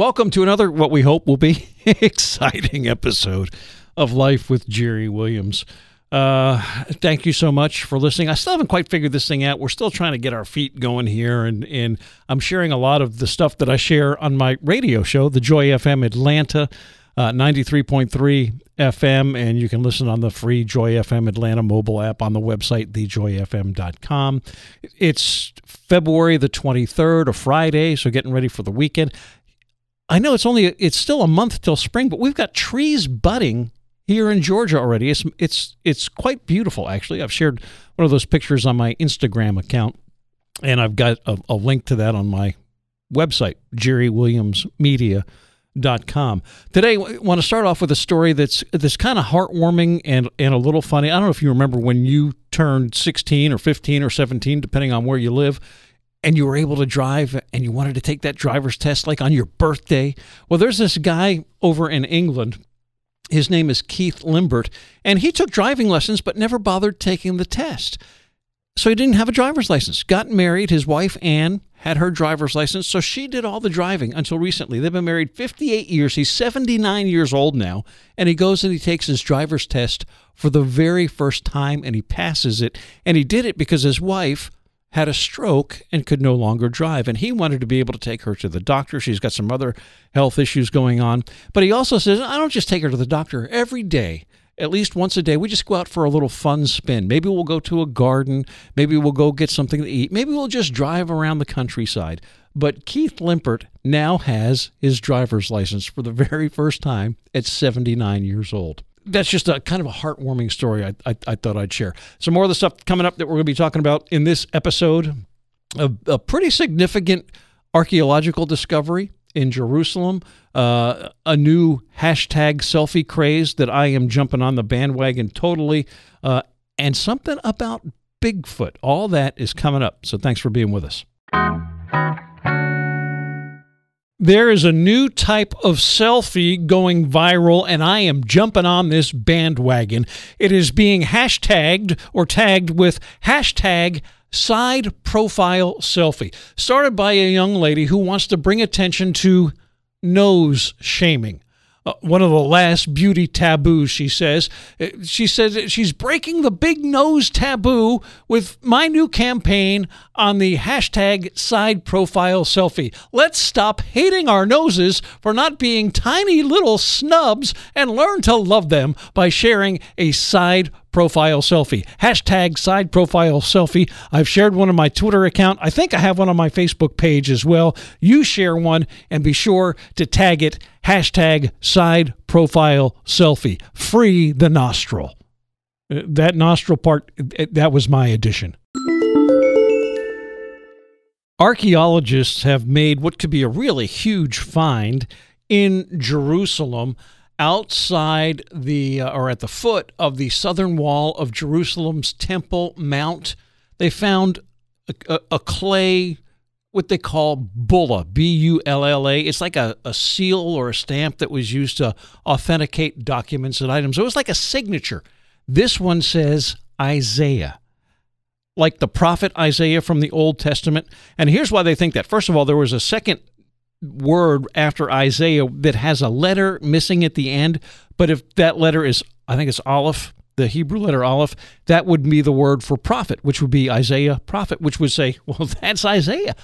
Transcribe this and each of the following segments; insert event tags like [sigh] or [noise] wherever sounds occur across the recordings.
Welcome to another, what we hope will be [laughs] exciting episode of Life with Jerry Williams. Uh, thank you so much for listening. I still haven't quite figured this thing out. We're still trying to get our feet going here, and, and I'm sharing a lot of the stuff that I share on my radio show, the Joy FM Atlanta, uh, 93.3 FM, and you can listen on the free Joy FM Atlanta mobile app on the website, thejoyfm.com. It's February the 23rd, a Friday, so getting ready for the weekend. I know it's only it's still a month till spring, but we've got trees budding here in Georgia already. It's it's it's quite beautiful actually. I've shared one of those pictures on my Instagram account, and I've got a, a link to that on my website, jerrywilliamsmedia.com. Today, I want to start off with a story that's that's kind of heartwarming and and a little funny. I don't know if you remember when you turned 16 or 15 or 17, depending on where you live and you were able to drive and you wanted to take that driver's test like on your birthday. Well, there's this guy over in England. His name is Keith Limbert, and he took driving lessons but never bothered taking the test. So he didn't have a driver's license. Got married. His wife, Anne, had her driver's license, so she did all the driving until recently. They've been married 58 years. He's 79 years old now, and he goes and he takes his driver's test for the very first time and he passes it. And he did it because his wife had a stroke and could no longer drive. And he wanted to be able to take her to the doctor. She's got some other health issues going on. But he also says, I don't just take her to the doctor every day. At least once a day, we just go out for a little fun spin. Maybe we'll go to a garden. Maybe we'll go get something to eat. Maybe we'll just drive around the countryside. But Keith Limpert now has his driver's license for the very first time at 79 years old that's just a kind of a heartwarming story I, I, I, thought I'd share. Some more of the stuff coming up that we're going to be talking about in this episode. A, a pretty significant archaeological discovery in Jerusalem, uh, a new hashtag selfie craze that I am jumping on the bandwagon totally, uh, and something about Bigfoot. All that is coming up. So thanks for being with us. There is a new type of selfie going viral, and I am jumping on this bandwagon. It is being hashtagged or tagged with hashtag side profile selfie, started by a young lady who wants to bring attention to nose shaming uh, one of the last beauty taboos, she says. Uh, she says she's breaking the big nose taboo with my new campaign on the hashtag side profile selfie. Let's stop hating our noses for not being tiny little snubs and learn to love them by sharing a side profile selfie. Hashtag side profile selfie. I've shared one on my Twitter account. I think I have one on my Facebook page as well. You share one and be sure to tag it hashtag side profile selfie. Free the nostril. Uh, that nostril part, that was my addition. Archaeologists have made what could be a really huge find in Jerusalem outside the uh, or at the foot of the southern wall of Jerusalem's Temple Mount. They found a, a, a clay, what they call bulla, B U L L A. It's like a, a seal or a stamp that was used to authenticate documents and items. It was like a signature. This one says Isaiah like the prophet Isaiah from the Old Testament. And here's why they think that. First of all, there was a second word after Isaiah that has a letter missing at the end. But if that letter is, I think it's Aleph, the Hebrew letter Aleph, that would be the word for prophet, which would be Isaiah prophet, which would say, [laughs] well, that's Isaiah.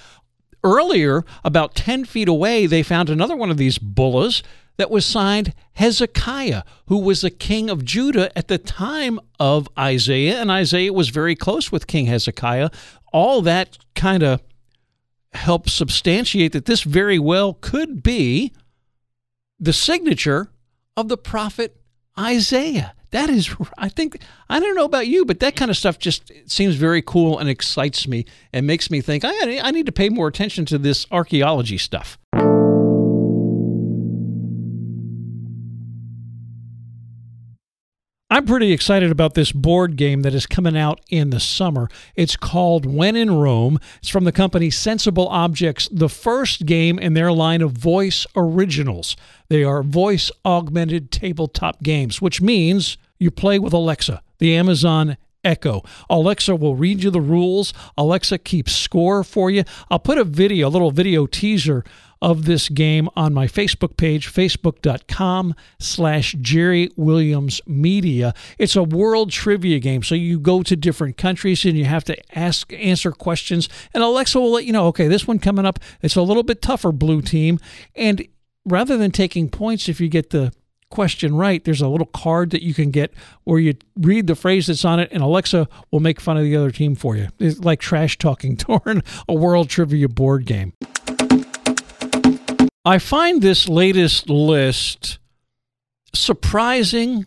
Earlier, about 10 feet away, they found another one of these bullas that was signed Hezekiah, who was the king of Judah at the time of Isaiah, and Isaiah was very close with King Hezekiah. All that kind of help substantiate that this very well could be the signature of the prophet Isaiah. That is, I think, I don't know about you, but that kind of stuff just seems very cool and excites me and makes me think I, I need to pay more attention to this archaeology stuff. Pretty excited about this board game that is coming out in the summer. It's called When in Rome. It's from the company Sensible Objects, the first game in their line of voice originals. They are voice augmented tabletop games, which means you play with Alexa, the Amazon Echo. Alexa will read you the rules. Alexa keeps score for you. I'll put a video, a little video teaser of this game on my Facebook page, facebook.com slash Jerry Williams Media. It's a world trivia game. So you go to different countries and you have to ask answer questions. And Alexa will let you know, okay, this one coming up, it's a little bit tougher, blue team. And rather than taking points if you get the question right, there's a little card that you can get where you read the phrase that's on it, and Alexa will make fun of the other team for you. It's like trash talking [laughs] during a world trivia board game. I find this latest list surprising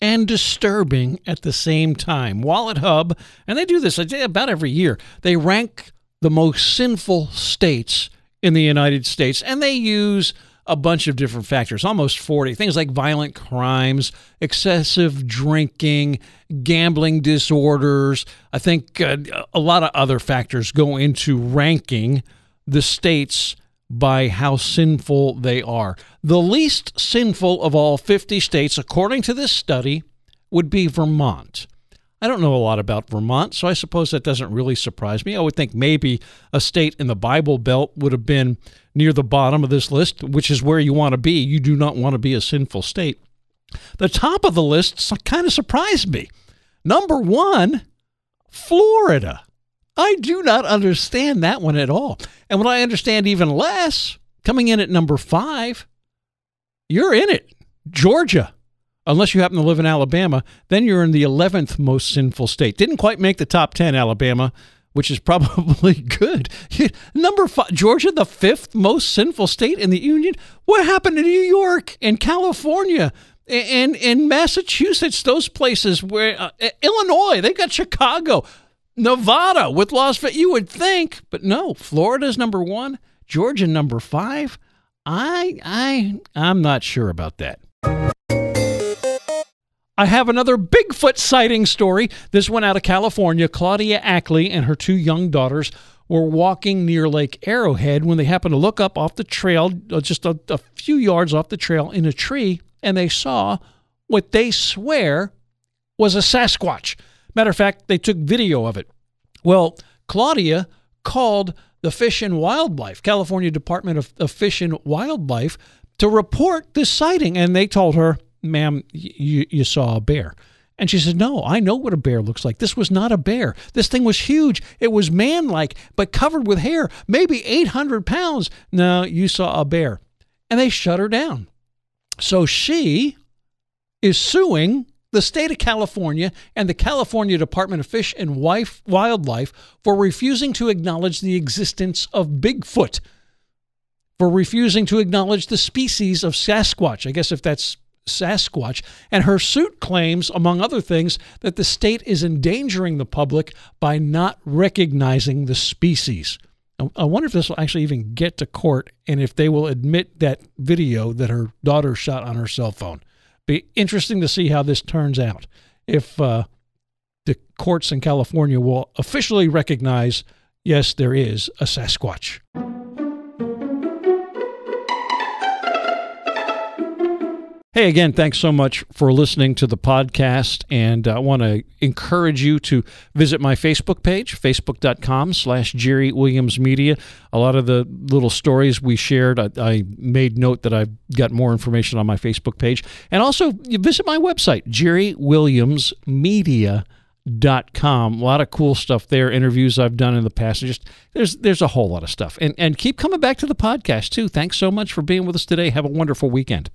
and disturbing at the same time. Wallet Hub, and they do this about every year, they rank the most sinful states in the United States, and they use a bunch of different factors, almost 40 things like violent crimes, excessive drinking, gambling disorders. I think uh, a lot of other factors go into ranking the states by how sinful they are. The least sinful of all 50 states, according to this study, would be Vermont. I don't know a lot about Vermont, so I suppose that doesn't really surprise me. I would think maybe a state in the Bible Belt would have been near the bottom of this list, which is where you want to be. You do not want to be a sinful state. The top of the list kind of surprised me. Number one, Florida. I do not understand that one at all. And what I understand even less, coming in at number five, you're in it. Georgia unless you happen to live in Alabama, then you're in the 11th most sinful state. Didn't quite make the top 10, Alabama, which is [laughs] probably good. Number five, Georgia, the fifth most sinful state in the Union. What happened to New York and California? And in Massachusetts, those places where uh, Illinois, they've got Chicago, Nevada with Las Vegas. You would think, but no. Florida's number one, Georgia number five. I I I'm not sure about that. I have another Bigfoot sighting story. This one out of California. Claudia Ackley and her two young daughters were walking near Lake Arrowhead when they happened to look up off the trail, uh, just a, a few yards off the trail, in a tree, and they saw what they swear was a Sasquatch. Matter of fact, they took video of it. Well, Claudia called the Fish and Wildlife, California Department of, of Fish and Wildlife, to report this sighting, and they told her ma'am, you, you saw a bear. And she said, No, I know what a bear looks like. This was not a bear. This thing was huge. It was man like, but covered with hair, maybe 800 pounds. No, you saw a bear. And they shut her down. So she is suing the state of California and the California Department of Fish and Wildlife for refusing to acknowledge the existence of Bigfoot, for refusing to acknowledge the species of Sasquatch. I guess if that's Sasquatch. And her suit claims, among other things, that the state is endangering the public by not recognizing the species. I wonder if this will actually even get to court and if they will admit that video that her daughter shot on her cell phone. Be interesting to see how this turns out. If uh, the courts in California will officially recognize, yes, there is a Sasquatch. Hey, again, thanks so much for listening to the podcast. And I want to encourage you to visit my Facebook page, facebook.com slash Jerry Williams Media. A lot of the little stories we shared, I, I, made note that I've got more information on my Facebook page. And also visit my website, jerrywilliamsmedia.com. A lot of cool stuff there, interviews I've done in the past. Just there's there's a whole lot of stuff. And and keep coming back to the podcast too. Thanks so much for being with us today. Have a wonderful weekend.